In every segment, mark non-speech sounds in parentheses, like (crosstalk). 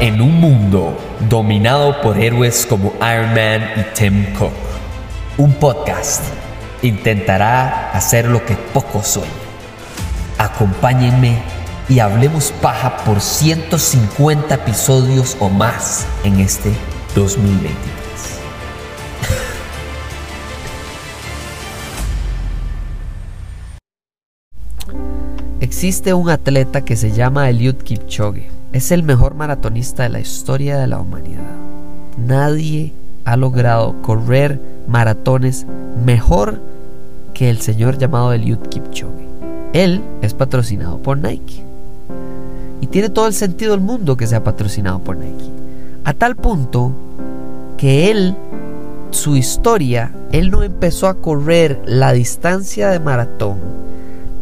En un mundo dominado por héroes como Iron Man y Tim Cook, un podcast intentará hacer lo que pocos sueñan. Acompáñenme y hablemos paja por 150 episodios o más en este 2023. Existe un atleta que se llama Eliud Kipchoge. Es el mejor maratonista de la historia de la humanidad. Nadie ha logrado correr maratones mejor que el señor llamado Eliud Kipchoge. Él es patrocinado por Nike. Y tiene todo el sentido del mundo que sea patrocinado por Nike. A tal punto que él, su historia, él no empezó a correr la distancia de maratón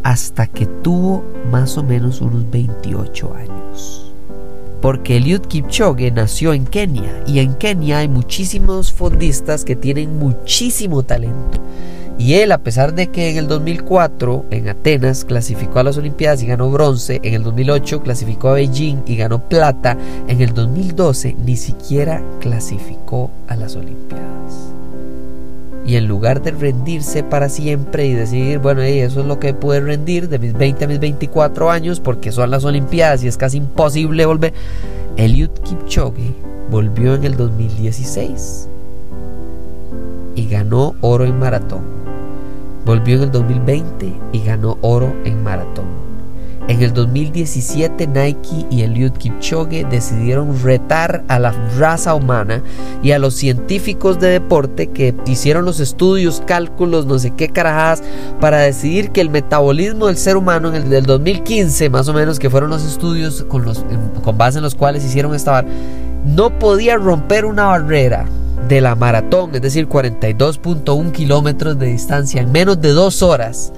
hasta que tuvo más o menos unos 28 años. Porque Eliud Kipchoge nació en Kenia y en Kenia hay muchísimos fondistas que tienen muchísimo talento. Y él, a pesar de que en el 2004 en Atenas clasificó a las Olimpiadas y ganó bronce, en el 2008 clasificó a Beijing y ganó plata, en el 2012 ni siquiera clasificó a las Olimpiadas. Y en lugar de rendirse para siempre y decir, bueno, eso es lo que pude rendir de mis 20 a mis 24 años porque son las Olimpiadas y es casi imposible volver, Eliud Kipchoge volvió en el 2016 y ganó oro en maratón Volvió en el 2020 y ganó oro en maratón. En el 2017 Nike y Eliud Kipchoge decidieron retar a la raza humana y a los científicos de deporte que hicieron los estudios, cálculos, no sé qué carajadas para decidir que el metabolismo del ser humano en el del 2015 más o menos que fueron los estudios con, los, con base en los cuales hicieron esta no podía romper una barrera de la maratón, es decir, 42.1 kilómetros de distancia en menos de dos horas,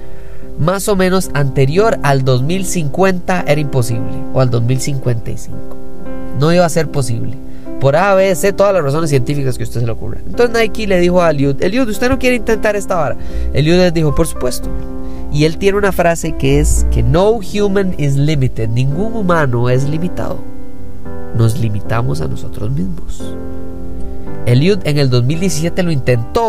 más o menos anterior al 2050 era imposible, o al 2055. No iba a ser posible. Por A, B, C, todas las razones científicas que usted se le ocurra. Entonces Nike le dijo a Eliud, Eliud, ¿usted no quiere intentar esta vara? Eliud le dijo, por supuesto. Y él tiene una frase que es que no human is limited, ningún humano es limitado. Nos limitamos a nosotros mismos. Eliud en el 2017 lo intentó.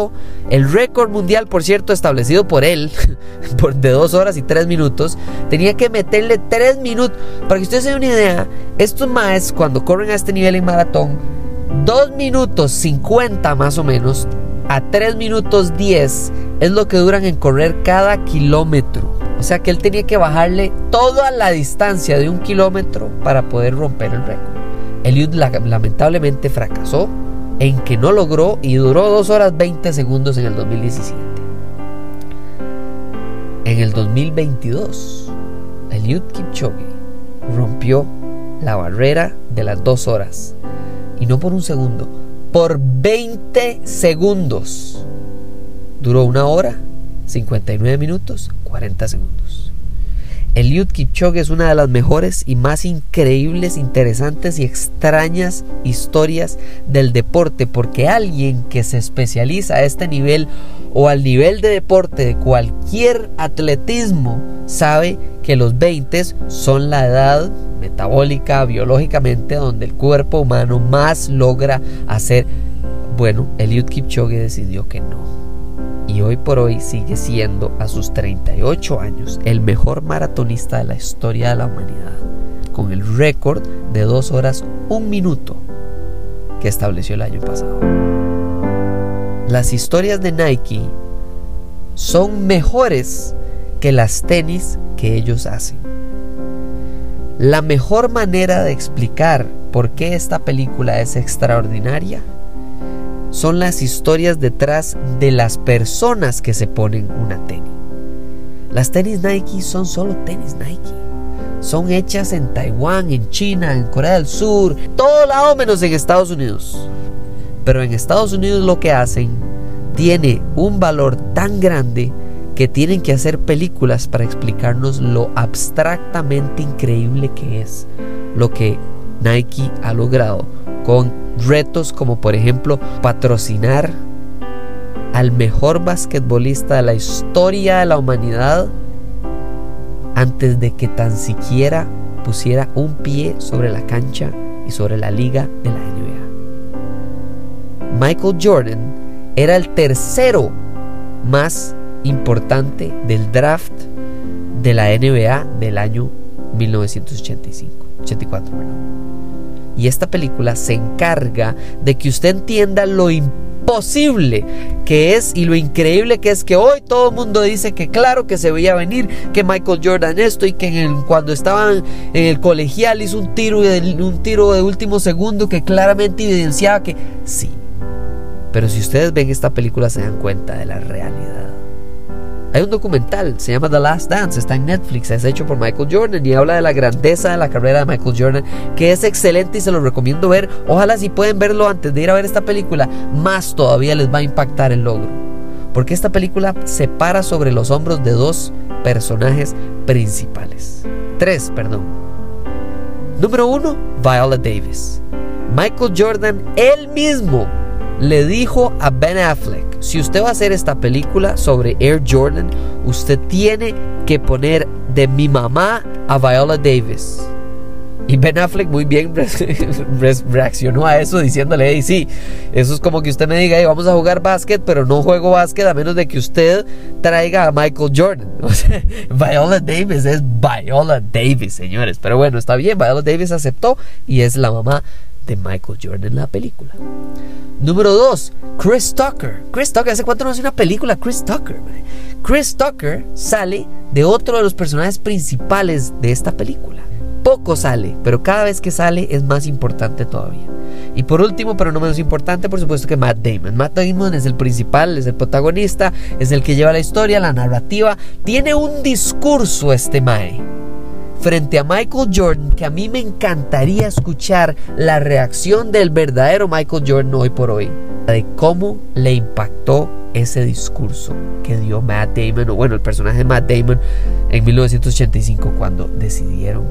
El récord mundial, por cierto, establecido por él, (laughs) por de 2 horas y 3 minutos, tenía que meterle 3 minutos. Para que ustedes se den una idea, estos más cuando corren a este nivel en maratón, 2 minutos 50 más o menos, a 3 minutos 10 es lo que duran en correr cada kilómetro. O sea que él tenía que bajarle toda la distancia de un kilómetro para poder romper el récord. Eliud lamentablemente fracasó en que no logró y duró 2 horas 20 segundos en el 2017. En el 2022, Eliud Kipchoge rompió la barrera de las 2 horas. Y no por un segundo, por 20 segundos. Duró una hora, 59 minutos, 40 segundos. Eliud Kipchoge es una de las mejores y más increíbles, interesantes y extrañas historias del deporte, porque alguien que se especializa a este nivel o al nivel de deporte de cualquier atletismo sabe que los 20 son la edad metabólica, biológicamente, donde el cuerpo humano más logra hacer. Bueno, Eliud Kipchoge decidió que no y hoy por hoy sigue siendo a sus 38 años el mejor maratonista de la historia de la humanidad, con el récord de 2 horas 1 minuto que estableció el año pasado. Las historias de Nike son mejores que las tenis que ellos hacen. La mejor manera de explicar por qué esta película es extraordinaria son las historias detrás de las personas que se ponen una tenis. Las tenis Nike son solo tenis Nike. Son hechas en Taiwán, en China, en Corea del Sur, todo lado menos en Estados Unidos. Pero en Estados Unidos lo que hacen tiene un valor tan grande que tienen que hacer películas para explicarnos lo abstractamente increíble que es lo que Nike ha logrado con retos como por ejemplo patrocinar al mejor basquetbolista de la historia de la humanidad antes de que tan siquiera pusiera un pie sobre la cancha y sobre la liga de la NBA. Michael Jordan era el tercero más importante del draft de la NBA del año 1985, 84. Y esta película se encarga de que usted entienda lo imposible que es y lo increíble que es que hoy todo el mundo dice que claro que se veía venir que Michael Jordan esto y que cuando estaban en el colegial hizo un tiro, de, un tiro de último segundo que claramente evidenciaba que sí. Pero si ustedes ven esta película se dan cuenta de la realidad. Hay un documental, se llama The Last Dance, está en Netflix, es hecho por Michael Jordan y habla de la grandeza de la carrera de Michael Jordan, que es excelente y se lo recomiendo ver. Ojalá si pueden verlo antes de ir a ver esta película, más todavía les va a impactar el logro. Porque esta película se para sobre los hombros de dos personajes principales. Tres, perdón. Número uno, Viola Davis. Michael Jordan, él mismo, le dijo a Ben Affleck, si usted va a hacer esta película sobre Air Jordan, usted tiene que poner de mi mamá a Viola Davis. Y Ben Affleck muy bien (laughs) reaccionó a eso diciéndole, hey, sí, eso es como que usted me diga, vamos a jugar básquet, pero no juego básquet a menos de que usted traiga a Michael Jordan. (laughs) Viola Davis es Viola Davis, señores. Pero bueno, está bien, Viola Davis aceptó y es la mamá de Michael Jordan en la película. Número 2, Chris Tucker. Chris Tucker, ¿hace cuánto no hace una película? Chris Tucker. Chris Tucker sale de otro de los personajes principales de esta película. Poco sale, pero cada vez que sale es más importante todavía. Y por último, pero no menos importante, por supuesto que Matt Damon. Matt Damon es el principal, es el protagonista, es el que lleva la historia, la narrativa. Tiene un discurso este Mae frente a Michael Jordan que a mí me encantaría escuchar la reacción del verdadero Michael Jordan hoy por hoy, de cómo le impactó ese discurso que dio Matt Damon, o bueno, el personaje de Matt Damon en 1985 cuando decidieron,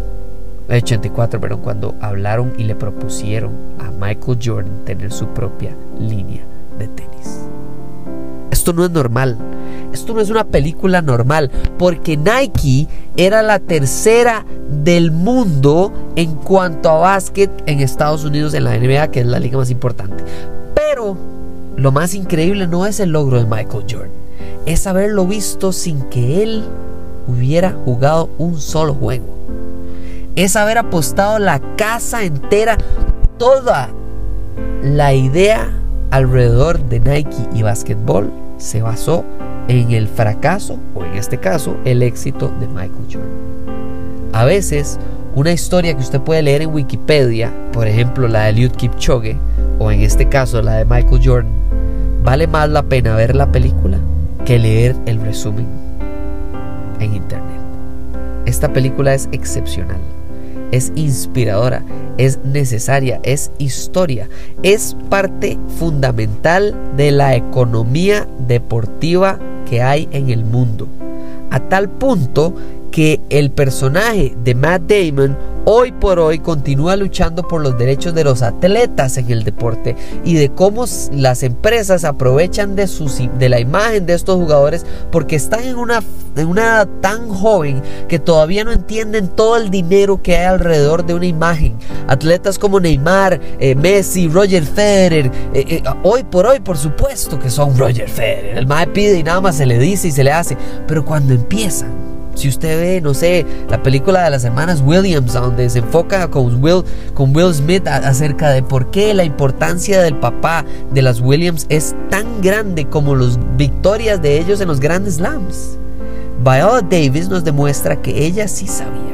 84, perdón, cuando hablaron y le propusieron a Michael Jordan tener su propia línea de tenis. Esto no es normal. Esto no es una película normal, porque Nike era la tercera del mundo en cuanto a básquet en Estados Unidos, en la NBA, que es la liga más importante. Pero lo más increíble no es el logro de Michael Jordan, es haberlo visto sin que él hubiera jugado un solo juego. Es haber apostado la casa entera, toda la idea alrededor de Nike y básquetbol se basó en el fracaso, o en este caso, el éxito de Michael Jordan. A veces, una historia que usted puede leer en Wikipedia, por ejemplo la de Eliud Kipchoge, o en este caso la de Michael Jordan, vale más la pena ver la película que leer el resumen en internet. Esta película es excepcional, es inspiradora, es necesaria, es historia, es parte fundamental de la economía deportiva que hay en el mundo. A tal punto que el personaje de Matt Damon hoy por hoy continúa luchando por los derechos de los atletas en el deporte y de cómo las empresas aprovechan de, de la imagen de estos jugadores porque están en una, en una edad tan joven que todavía no entienden todo el dinero que hay alrededor de una imagen. Atletas como Neymar, eh, Messi, Roger Federer, eh, eh, hoy por hoy por supuesto que son Roger Federer. El más pide y nada más se le dice y se le hace, pero cuando empiezan si usted ve, no sé, la película de las hermanas Williams, donde se enfoca con Will, con Will Smith acerca de por qué la importancia del papá de las Williams es tan grande como las victorias de ellos en los grandes slams. Viola Davis nos demuestra que ella sí sabía.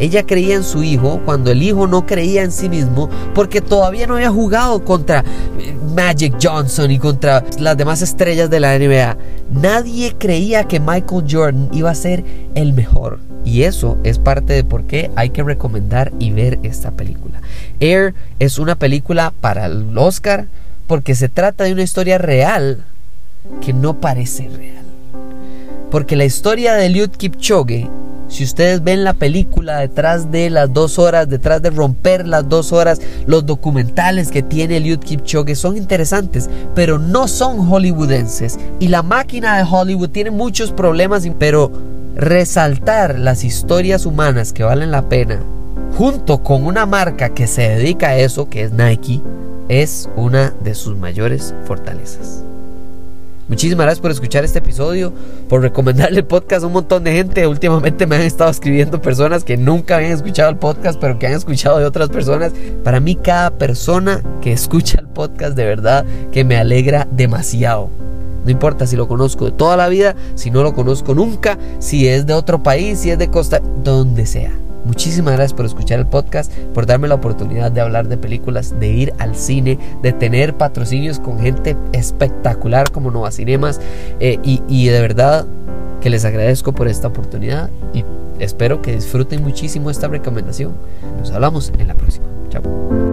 Ella creía en su hijo cuando el hijo no creía en sí mismo porque todavía no había jugado contra eh, Magic Johnson y contra las demás estrellas de la NBA. Nadie creía que Michael Jordan iba a ser el mejor. Y eso es parte de por qué hay que recomendar y ver esta película. Air es una película para el Oscar porque se trata de una historia real que no parece real. Porque la historia de Eliud Kipchoge si ustedes ven la película detrás de las dos horas, detrás de romper las dos horas, los documentales que tiene Eliud Kipchoge son interesantes, pero no son hollywoodenses. Y la máquina de Hollywood tiene muchos problemas, pero resaltar las historias humanas que valen la pena junto con una marca que se dedica a eso, que es Nike, es una de sus mayores fortalezas. Muchísimas gracias por escuchar este episodio, por recomendarle el podcast a un montón de gente. Últimamente me han estado escribiendo personas que nunca habían escuchado el podcast, pero que han escuchado de otras personas. Para mí cada persona que escucha el podcast de verdad que me alegra demasiado. No importa si lo conozco de toda la vida, si no lo conozco nunca, si es de otro país, si es de Costa, donde sea. Muchísimas gracias por escuchar el podcast, por darme la oportunidad de hablar de películas, de ir al cine, de tener patrocinios con gente espectacular como Nova Cinemas eh, y, y de verdad que les agradezco por esta oportunidad y espero que disfruten muchísimo esta recomendación. Nos hablamos en la próxima. Chao.